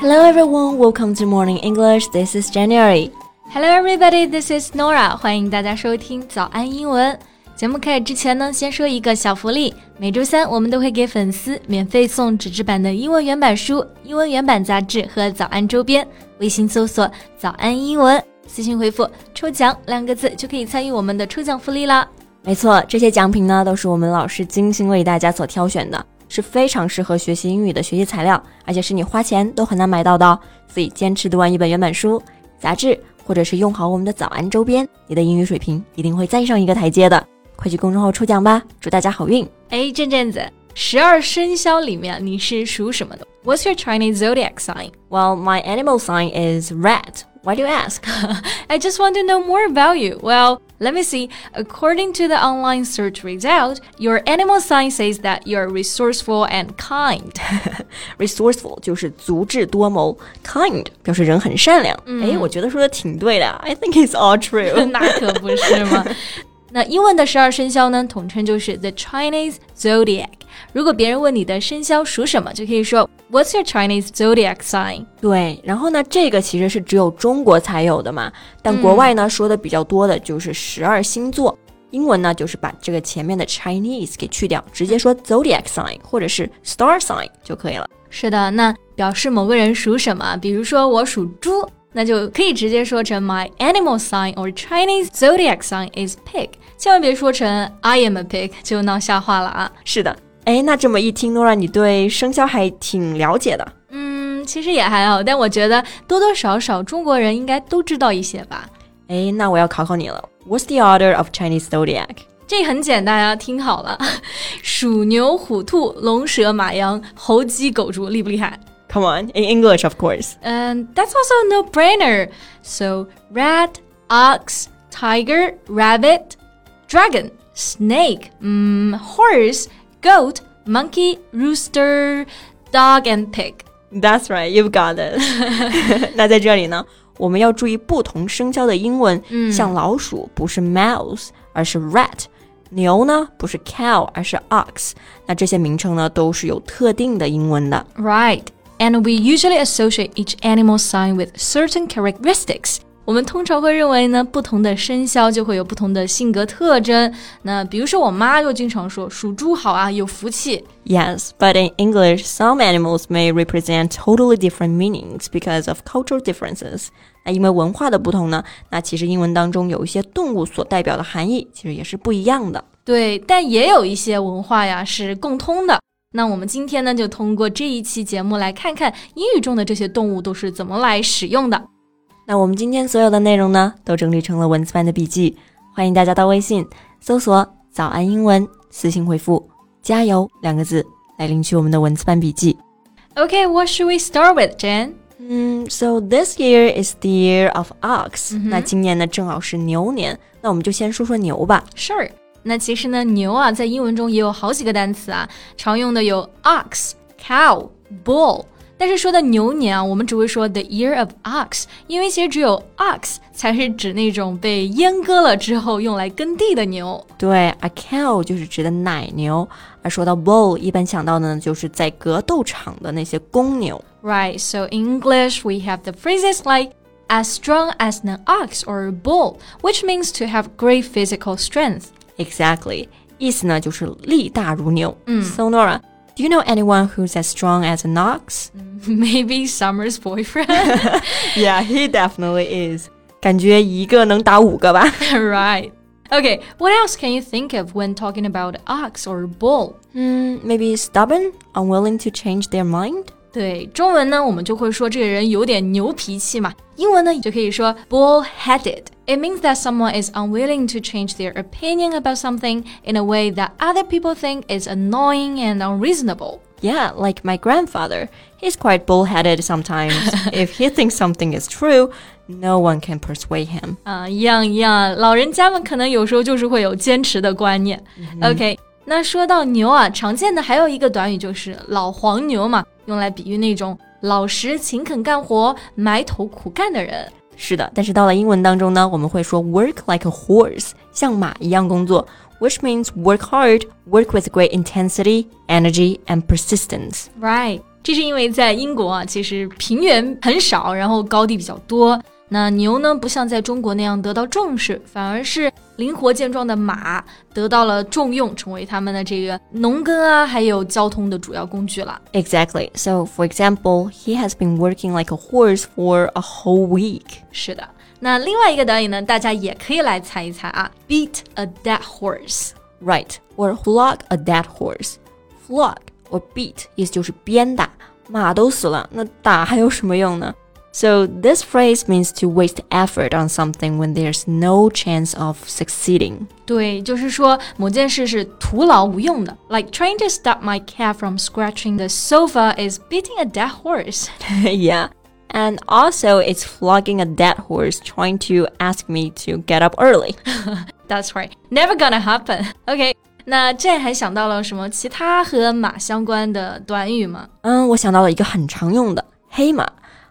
Hello everyone, welcome to Morning English. This is January. Hello everybody, this is Nora. 欢迎大家收听早安英文。节目开始之前呢，先说一个小福利。每周三我们都会给粉丝免费送纸质版的英文原版书、英文原版杂志和早安周边。微信搜索“早安英文”，私信回复“抽奖”两个字就可以参与我们的抽奖福利啦。没错，这些奖品呢都是我们老师精心为大家所挑选的。是非常适合学习英语的学习材料，而且是你花钱都很难买到的。所以坚持读完一本原版书、杂志，或者是用好我们的早安周边，你的英语水平一定会再上一个台阶的。快去公众号抽奖吧，祝大家好运！哎，振振子十二生肖里面你是属什么的？What's your Chinese zodiac sign? Well, my animal sign is rat. Why do you ask? I just want to know more about you. Well, let me see. According to the online search result, your animal sign says that you're resourceful and kind. resourceful 就是足智多谋，kind 表示人很善良。哎、嗯，我觉得说的挺对的。I think it's all true 那可不是吗？那英文的十二生肖呢，统称就是 the Chinese zodiac。 如果别人问你的生肖属什么，就可以说 What's your Chinese zodiac sign？对，然后呢，这个其实是只有中国才有的嘛，但国外呢、嗯、说的比较多的就是十二星座。英文呢，就是把这个前面的 Chinese 给去掉，直接说 zodiac sign 或者是 star sign 就可以了。是的，那表示某个人属什么，比如说我属猪，那就可以直接说成 My animal sign or Chinese zodiac sign is pig。千万别说成 I am a pig，就闹笑话了啊！是的，哎，那这么一听，Nora，你对生肖还挺了解的。嗯，其实也还好，但我觉得多多少少中国人应该都知道一些吧。哎，那我要考考你了。What's the order of Chinese zodiac？这很简单啊，听好了：鼠、牛、虎、兔、龙、蛇、马、羊、猴、鸡、狗、猪，厉不厉害？Come on, in English, of course. And that's also a no-brainer. So rat, ox, tiger, rabbit. dragon, snake, um, horse, goat, monkey, rooster, dog, and pig. That's right, you've got it. 那在这里呢，我们要注意不同生肖的英文。嗯，像老鼠不是 mouse，而是 rat；牛呢不是 cow，而是 ox。那这些名称呢都是有特定的英文的。Right, and we usually associate each animal sign with certain characteristics. 我们通常会认为呢，不同的生肖就会有不同的性格特征。那比如说，我妈就经常说属猪好啊，有福气。Yes, but in English, some animals may represent totally different meanings because of cultural differences. 那因为文化的不同呢，那其实英文当中有一些动物所代表的含义其实也是不一样的。对，但也有一些文化呀是共通的。那我们今天呢，就通过这一期节目来看看英语中的这些动物都是怎么来使用的。那我们今天所有的内容呢，都整理成了文字版的笔记，欢迎大家到微信搜索“早安英文”，私信回复“加油”两个字来领取我们的文字版笔记。Okay, what should we start with, Jen? 嗯，So this year is the year of ox、嗯。那今年呢，正好是牛年，那我们就先说说牛吧。Sure. 那其实呢，牛啊，在英文中也有好几个单词啊，常用的有 ox、cow、bull。但是说的牛年啊，我们只会说 the year of ox，因为其实只有 ox 才是指那种被阉割了之后用来耕地的牛。对，a cow 就是指的奶牛，而说到 bull，一般想到的呢就是在格斗场的那些公牛。 Right, so in English we have the phrases like as strong as an ox or a bull, which means to have great physical strength. Exactly，意思呢就是力大如牛。嗯，So Nora。 Do you know anyone who's as strong as an ox? Maybe Summer's boyfriend. yeah, he definitely is. 感觉一个能打五个吧 right. Okay, what else can you think of when talking about ox or bull? Hmm, maybe stubborn, unwilling to change their mind? 对，中文呢，我们就会说这个人有点牛脾气嘛。英文呢，就可以说 bull-headed. It means that someone is unwilling to change their opinion about something in a way that other people think is annoying and unreasonable. Yeah, like my grandfather. He's quite bullheaded sometimes. if he thinks something is true, no one can persuade him. 啊，一样一样，老人家们可能有时候就是会有坚持的观念。OK， 那说到牛啊，常见的还有一个短语就是老黄牛嘛，用来比喻那种老实、勤恳干活、埋头苦干的人。是的，但是到了英文当中呢，我们会说 work like a horse，像马一样工作，which means work hard, work with great intensity, energy, and persistence. Right. 这是因为在英国啊，其实平原很少，然后高地比较多。那牛呢，不像在中国那样得到重视，反而是灵活健壮的马得到了重用，成为他们的这个农耕啊，还有交通的主要工具了。Exactly. So, for example, he has been working like a horse for a whole week. 是的，那另外一个短语呢，大家也可以来猜一猜啊，beat a dead horse。Right. Or flog a dead horse. Flog or beat 意思就是鞭打，马都死了，那打还有什么用呢 ？So this phrase means to waste effort on something when there's no chance of succeeding. 对，就是说某件事是徒劳无用的，like trying to stop my cat from scratching the sofa is beating a dead horse。 yeah. And also, it's flogging a dead horse trying to ask me to get up early. That's right, never gonna happen. OK，那这还想到了什么其他和马相关的短语吗？嗯，我想到了一个很常用的黑马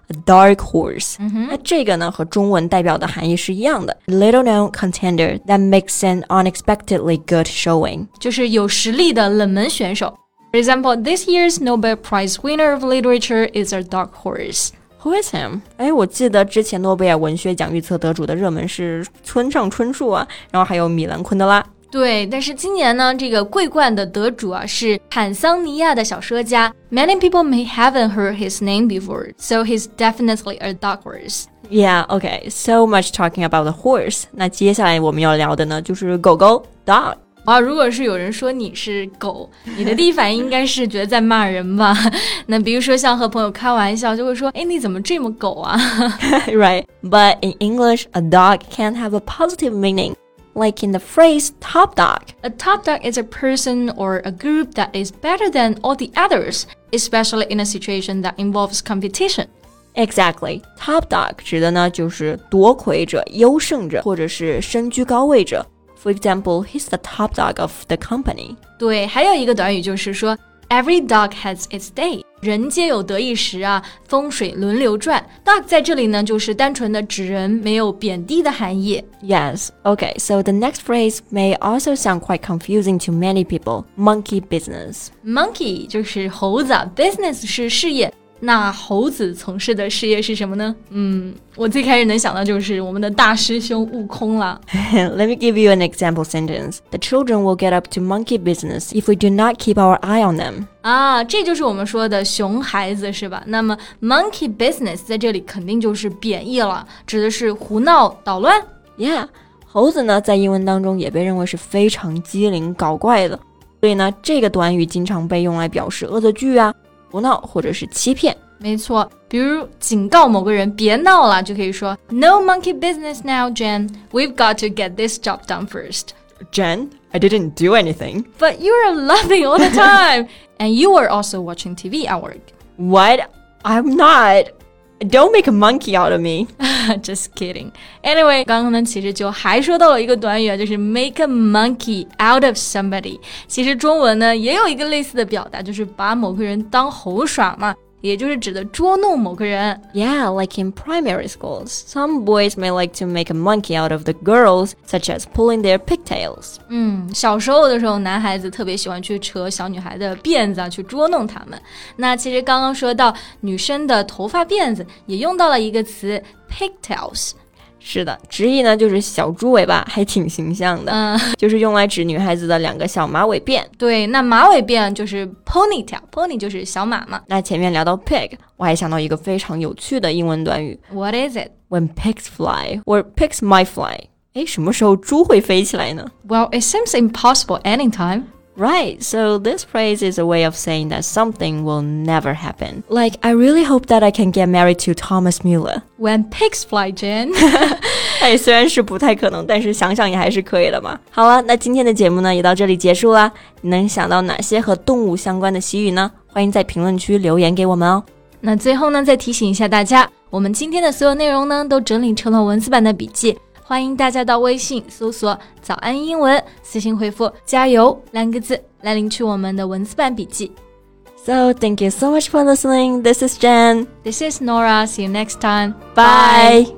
，a dark horse。那这个呢和中文代表的含义是一样的，little known contender that makes an unexpectedly good showing。就是有实力的冷门选手。For example, this year's Nobel Prize winner of literature is a dark horse. Who is him？哎，我记得之前诺贝尔文学奖预测得主的热门是村上春树啊，然后还有米兰昆德拉。 对，但是今年呢，这个桂冠的得主啊是坦桑尼亚的小说家。Many people may haven't heard his name before, so he's definitely a dark horse. Yeah, okay. So much talking about the horse. 那接下来我们要聊的呢就是狗狗 dog。啊，如果是有人说你是狗，你的第一反应应该是觉得在骂人吧？那比如说像和朋友开玩笑，就会说，哎，你怎么这么狗啊？ right. But in English, a dog can have a positive meaning, like in the phrase top dog. A top dog is a person or a group that is better than all the others, especially in a situation that involves competition. Exactly. Top dog 指的呢就是夺魁者、优胜者，或者是身居高位者。For example, he's the top dog of the company. 对，还有一个短语就是说 ，Every dog has its day，人皆有得意时啊，风水轮流转。dog 在这里呢，就是单纯的指人，没有贬低的含义。 Yes. Okay, so the next phrase may also sound quite confusing to many people. Monkey business. Monkey 就是猴子，business 是事业。 那猴子从事的事业是什么呢？嗯，我最开始能想到就是我们的大师兄悟空了。Let me give you an example sentence. The children will get up to monkey business if we do not keep our eye on them. 啊，这就是我们说的熊孩子是吧？那么 monkey business 在这里肯定就是贬义了，指的是胡闹捣乱。Yeah，猴子呢在英文当中也被认为是非常机灵搞怪的，所以呢这个短语经常被用来表示恶作剧啊、胡闹或者是欺骗。没错，比如警告某个人别闹了，就可以说 No monkey business now, Jen. We've got to get this job done first. Jen, I didn't do anything. But you are laughing all the time, and you were also watching TV at work. What? I'm not. Don't make a monkey out of me. Just kidding. Anyway，刚刚呢其实就还说到了一个短语啊，就是 make a monkey out of somebody。其实中文呢也有一个类似的表达，就是把某个人当猴耍嘛， 也就是指的捉弄某个人。 Yeah, like in primary schools, some boys may like to make a monkey out of the girls, such as pulling their pigtails. 嗯，小时候的时候，男孩子特别喜欢去扯小女孩的辫子啊，去捉弄她们。那其实刚刚说到女生的头发辫子，也用到了一个词 pigtails。 是的，直译呢就是小猪尾巴，还挺形象的，嗯，就是用来指女孩子的两个小马尾辫。对，那马尾辫就是 ponytail，pony 就是小马嘛。那前面聊到 pig，我还想到一个非常有趣的英文短语 What is it?，when pigs fly or pigs might fly。诶，什么时候猪会飞起来呢 Well, it seems impossible anytime. ？Right, so this phrase is a way of saying that something will never happen. Like, I really hope that I can get married to Thomas Mueller. When pigs fly, Jen. 哎，虽然是不太可能，但是想想也还是可以的嘛。好了，那今天的节目呢也到这里结束啦。你能想到哪些和动物相关的习语呢？欢迎在评论区留言给我们哦。那最后呢，再提醒一下大家，我们今天的所有内容呢，都整理成了文字版的笔记， 欢迎大家到微信搜索“早安英文”，私信回复“加油”两个字来领取我们的文字版笔记。 So thank you so much for listening. This is Jen. This is Nora. See you next time. Bye.